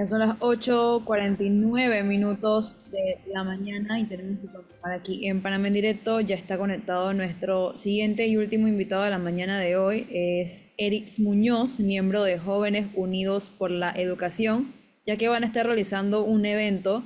Ya son las 8.49 minutos de la mañana y tenemos que para aquí en Panamá en directo. Ya está conectado nuestro siguiente y último invitado de la mañana de hoy. Es Eric Muñoz, miembro de Jóvenes Unidos por la Educación, ya que van a estar realizando un evento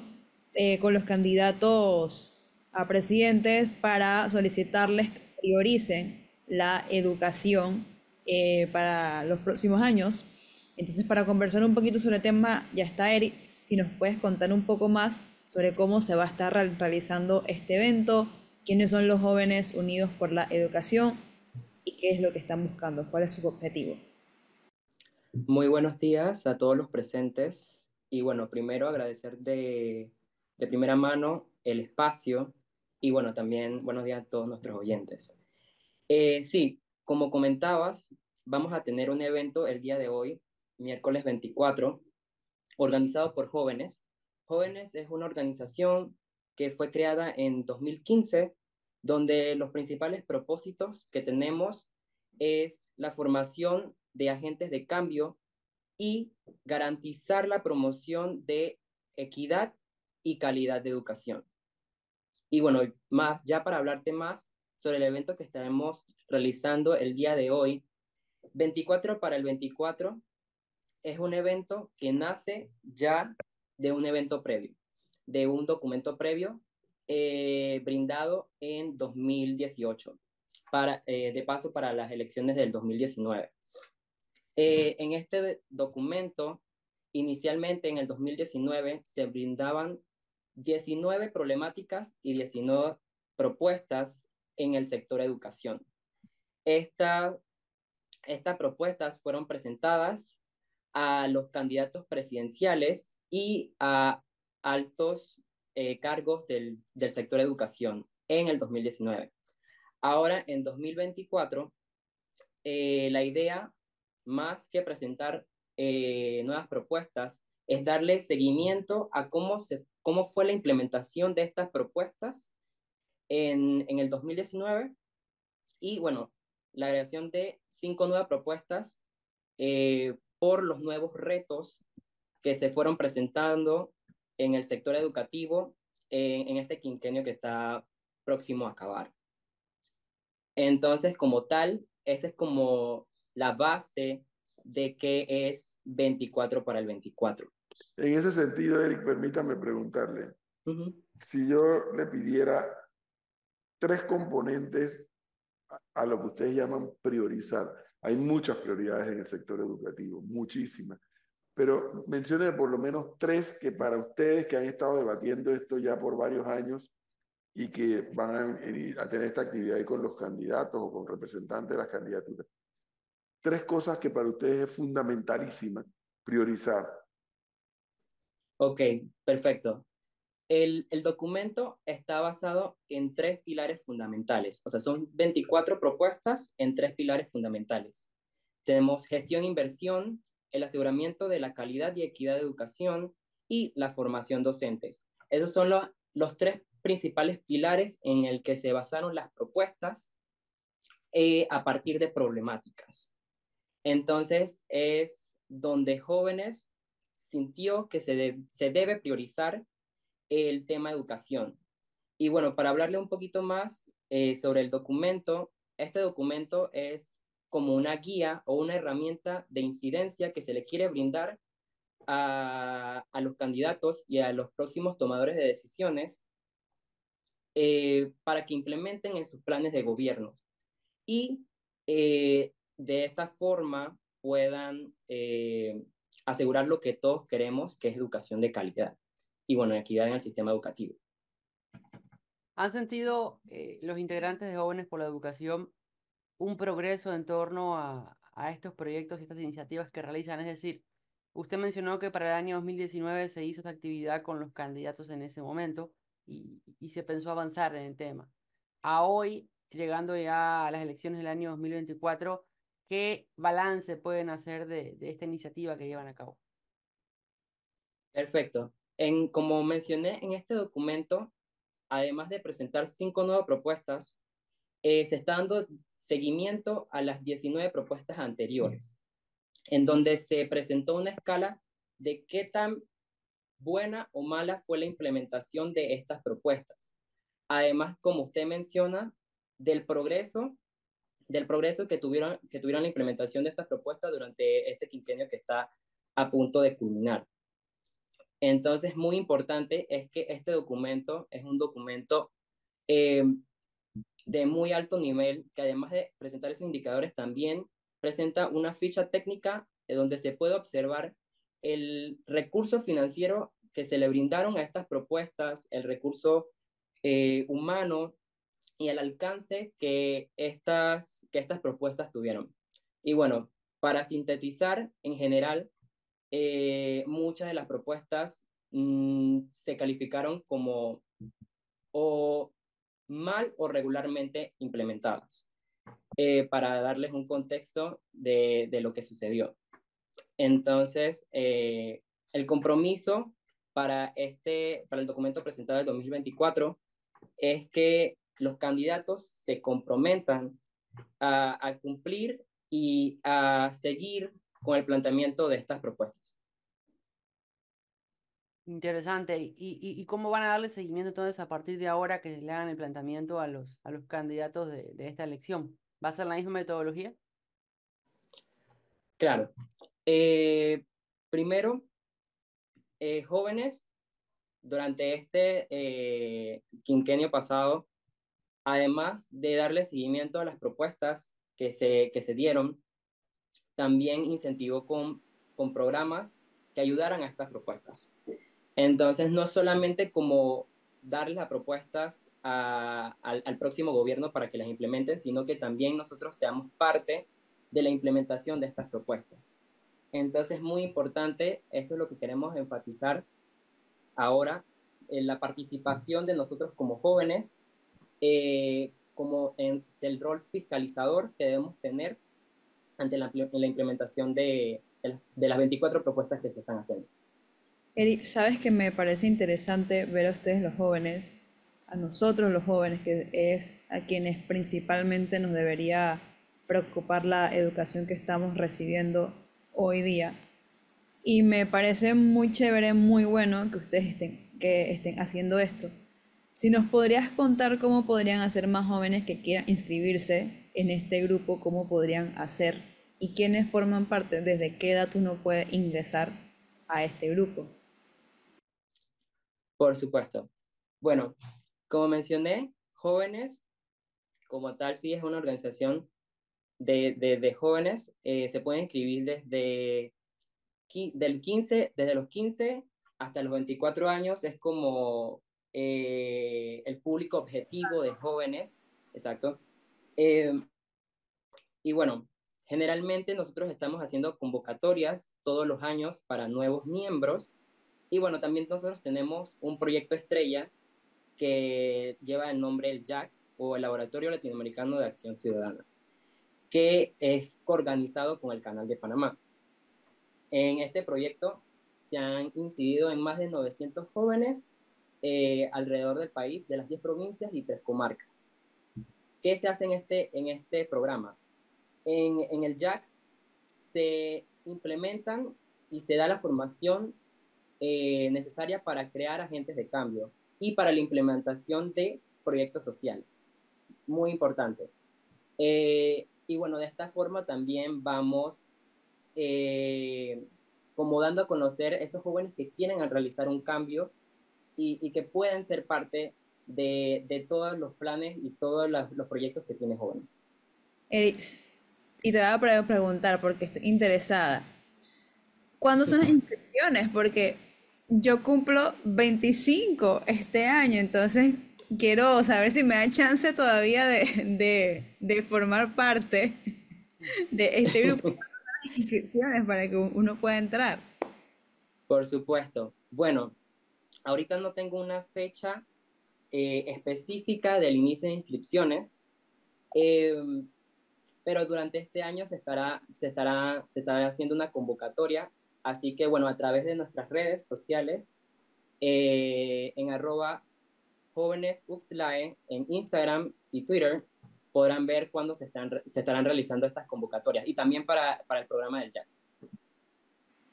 eh, con los candidatos a presidentes para solicitarles que prioricen la educación eh, para los próximos años. Entonces, para conversar un poquito sobre el tema, ya está Eric, si nos puedes contar un poco más sobre cómo se va a estar realizando este evento, quiénes son los jóvenes unidos por la educación y qué es lo que están buscando, cuál es su objetivo. Muy buenos días a todos los presentes y bueno, primero agradecer de, primera mano el espacio y bueno, también buenos días a todos nuestros oyentes. Eh, sí, como comentabas, vamos a tener un evento el día de hoy miércoles 24, organizado por Jóvenes. Jóvenes es una organización que fue creada en 2015, donde los principales propósitos que tenemos es la formación de agentes de cambio y garantizar la promoción de equidad y calidad de educación. Y bueno, más ya para hablarte más sobre el evento que estaremos realizando el día de hoy, 24 para el 24, es un evento que nace ya de un evento previo, de un documento previo eh, brindado en 2018, para, eh, de paso para las elecciones del 2019. Eh, en este documento, inicialmente en el 2019, se brindaban 19 problemáticas y 19 propuestas en el sector educación. estas propuestas fueron presentadas a los candidatos presidenciales y a altos eh, cargos del, del, sector educación en el 2019. Ahora, en 2024, eh, la idea, más que presentar eh, nuevas propuestas, es darle seguimiento a cómo, se, cómo fue la implementación de estas propuestas en, en el 2019 y, bueno, la creación de cinco nuevas propuestas por los nuevos retos que se fueron presentando en el sector educativo en, este quinquenio que está próximo a acabar. Entonces, como tal, esa es como la base de que es 24 para el 24. En ese sentido, Eric, permítame preguntarle, si yo le pidiera tres componentes a, lo que ustedes llaman priorizar, hay muchas prioridades en el sector educativo, muchísimas. Pero mencione por lo menos tres que para ustedes que han estado debatiendo esto ya por varios años y que van a, tener esta actividad ahí con los candidatos o con representantes de las candidaturas. Tres cosas que para ustedes es fundamentalísima priorizar. Ok, perfecto. El, documento está basado en tres pilares fundamentales, o sea, son 24 propuestas en tres pilares fundamentales. Tenemos gestión e inversión, el aseguramiento de la calidad y equidad de educación y la formación docentes. Esos son los, los tres principales pilares en el que se basaron las propuestas eh, a partir de problemáticas. Entonces, es donde jóvenes sintió que se, se debe priorizar el tema educación. Y bueno, para hablarle un poquito más eh, sobre el documento, este documento es como una guía o una herramienta de incidencia que se le quiere brindar a, a los candidatos y a los próximos tomadores de decisiones eh, para que implementen en sus planes de gobierno y eh, de esta forma puedan asegurar lo que todos queremos, que es educación de calidad y, bueno, equidad en el sistema educativo. ¿Han sentido eh, los integrantes de Jóvenes por la Educación un progreso en torno a, a estos proyectos y estas iniciativas que realizan? Es decir, usted mencionó que para el año 2019 se hizo esta actividad con los candidatos en ese momento y, y se pensó avanzar en el tema. A hoy, llegando ya a las elecciones del año 2024, ¿qué balance pueden hacer de, de esta iniciativa que llevan a cabo? Perfecto. En, como mencioné en este documento, además de presentar cinco nuevas propuestas, eh, se está dando seguimiento a las 19 propuestas anteriores, en donde se presentó una escala de qué tan buena o mala fue la implementación de estas propuestas. Además, como usted menciona, del progreso, del progreso que tuvieron, que tuvieron la implementación de estas propuestas durante este quinquenio que está a punto de culminar. Entonces, muy importante es que este documento es un documento eh, de muy alto nivel, que además de presentar esos indicadores, también presenta una ficha técnica donde se puede observar el recurso financiero que se le brindaron a estas propuestas, el recurso eh, humano y el alcance que estas, que estas propuestas tuvieron. Y bueno, para sintetizar, en general, eh, muchas de las propuestas mm, se calificaron como o mal o regularmente implementadas, eh, para darles un contexto de, de, lo que sucedió. Entonces, eh, el compromiso para, este, para el documento presentado en 2024 es que los candidatos se comprometan a, a cumplir y a seguir con el planteamiento de estas propuestas. Interesante. ¿Y, y, y cómo van a darle seguimiento entonces a partir de ahora que le hagan el planteamiento a los, a los candidatos de, de esta elección? ¿Va a ser la misma metodología? Claro. Eh, primero, eh, jóvenes, durante este eh, quinquenio pasado, además de darle seguimiento a las propuestas que se, que se dieron, también incentivó con, con programas que ayudaran a estas propuestas. Entonces, no solamente como darles las propuestas al, al, próximo gobierno para que las implementen, sino que también nosotros seamos parte de la implementación de estas propuestas. Entonces, muy importante, eso es lo que queremos enfatizar ahora, la participación de nosotros como jóvenes, eh, como en el rol fiscalizador que debemos tener ante la, la implementación de, de, las 24 propuestas que se están haciendo. Eric, sabes que me parece interesante ver a ustedes los jóvenes, a nosotros los jóvenes, que es a quienes principalmente nos debería preocupar la educación que estamos recibiendo hoy día. Y me parece muy chévere, muy bueno que ustedes estén, que estén haciendo esto. Si nos podrías contar cómo podrían hacer más jóvenes que quieran inscribirse en este grupo, cómo podrían hacer y quiénes forman parte, desde qué edad uno puede ingresar a este grupo. Por supuesto. Bueno, como mencioné, jóvenes, como tal, sí es una organización de, de, de jóvenes, eh, se pueden inscribir desde del 15, desde los 15 hasta los 24 años, es como eh, el público objetivo de jóvenes, exacto. Eh, y bueno, generalmente nosotros estamos haciendo convocatorias todos los años para nuevos miembros y bueno, también nosotros tenemos un proyecto estrella que lleva el nombre el JAC o el Laboratorio Latinoamericano de Acción Ciudadana, que es organizado con el Canal de Panamá. En este proyecto se han incidido en más de 900 jóvenes eh, alrededor del país, de las 10 provincias y 3 comarcas. ¿Qué se hace en este, en este programa? En, en el JAC se implementan y se da la formación eh, necesaria para crear agentes de cambio y para la implementación de proyectos sociales. Muy importante. Eh, y bueno, de esta forma también vamos eh, como dando a conocer esos jóvenes que quieren realizar un cambio y, y que pueden ser parte de, de, todos los planes y todos los, los proyectos que tiene jóvenes. Eric, y te voy a preguntar porque estoy interesada. ¿Cuándo son las inscripciones? Porque yo cumplo 25 este año, entonces quiero saber si me da chance todavía de, de, de formar parte de este grupo de inscripciones para que uno pueda entrar. Por supuesto. Bueno, ahorita no tengo una fecha eh, específica del inicio de inscripciones, eh, pero durante este año se estará, se, estará, se estará haciendo una convocatoria Así que bueno, a través de nuestras redes sociales, eh, en arroba jóvenes en Instagram y Twitter, podrán ver cuándo se, están, se estarán realizando estas convocatorias y también para, para el programa del JAC.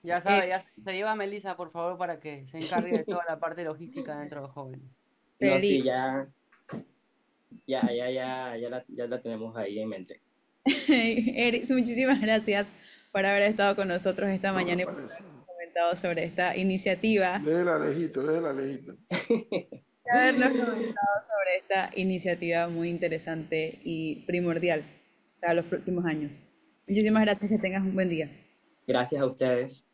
Ya sabe, ya se lleva a Melissa, por favor, para que se encargue de toda la parte logística dentro de jóvenes. No, sí, ya, ya, ya, ya, ya la, ya la tenemos ahí en mente. Eric, muchísimas gracias por haber estado con nosotros esta mañana y por haber comentado sobre esta iniciativa. Déjela lejito, déjela lejito. habernos comentado sobre esta iniciativa muy interesante y primordial para los próximos años. Muchísimas gracias, que tengas un buen día. Gracias a ustedes.